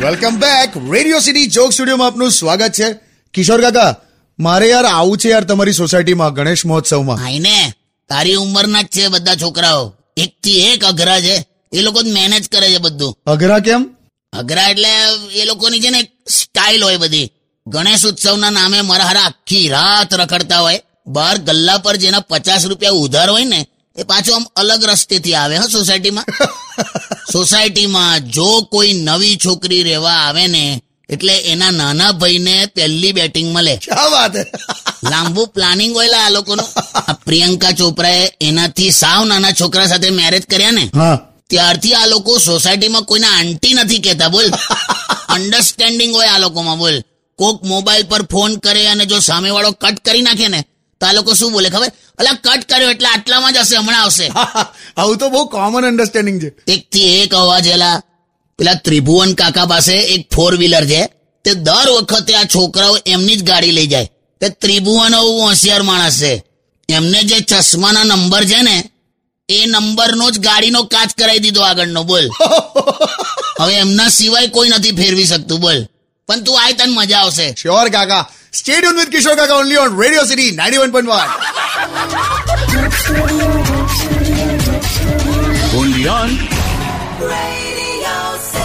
Welcome back Radio City joke સ્ટુડિયોમાં આપનું સ્વાગત છે. કિશોર કાકા મારે યાર આવું છે યાર તમારી સોસાયટીમાં ગણેશ મહોત્સવમાં. આઈને તારી ઉંમરના જ છે બધા છોકરાઓ. એક થી એક અઘરા છે. એ લોકો જ મેનેજ કરે છે બધું. અઘરા કેમ? અઘરા એટલે એ લોકોની છે ને સ્ટાઇલ હોય બધી. ગણેશ ઉત્સવના નામે મારા મરહારા આખી રાત રખડતા હોય. બાર ગલ્લા પર જેના પચાસ રૂપિયા ઉધાર હોય ને એ પાછો આમ અલગ રસ્તેથી આવે હા સોસાયટીમાં સોસાયટીમાં જો કોઈ નવી છોકરી રહેવા આવે ને એટલે એના નાના ભાઈને પહેલી બેટિંગ મળે. વાત લાંબુ પ્લાનિંગ હોય આ લોકોનું. પ્રિયંકા ચોપરાએ એનાથી સાવ નાના છોકરા સાથે મેરેજ કર્યા ને ત્યારથી આ લોકો સોસાયટીમાં કોઈને આંટી નથી કહેતા બોલ. અન્ડરસ્ટેન્ડિંગ હોય આ લોકોમાં બોલ. કોક મોબાઈલ પર ફોન કરે અને જો સામેવાળો કટ કરી નાખે ને તો આ લોકો શું બોલે ખબર? અલા કટ કર્યો એટલે આટલામાં જ હશે હમણાં આવશે. આવું તો બહુ કોમન અન્ડરસ્ટેન્ડિંગ છે. એક થી એક અવાજ એલા પેલા ત્રિભુવન કાકા પાસે એક ફોર વ્હીલર છે. તે દર વખતે આ છોકરાઓ એમની જ ગાડી લઈ જાય. તે ત્રિભુવન હોશિયાર માણસ છે. એમને જે ચશ્માના નંબર છે ને એ નંબરનો જ ગાડીનો કાચ કરાવી દીધો આગળનો બોલ. હવે એમના સિવાય કોઈ નથી ફેરવી શકતું બોલ. પણ તું આય તને મજા આવશે. શ્યોર કાકા. Stay tuned with Kishore Kaka only on Radio City 91.1. only on Radio City.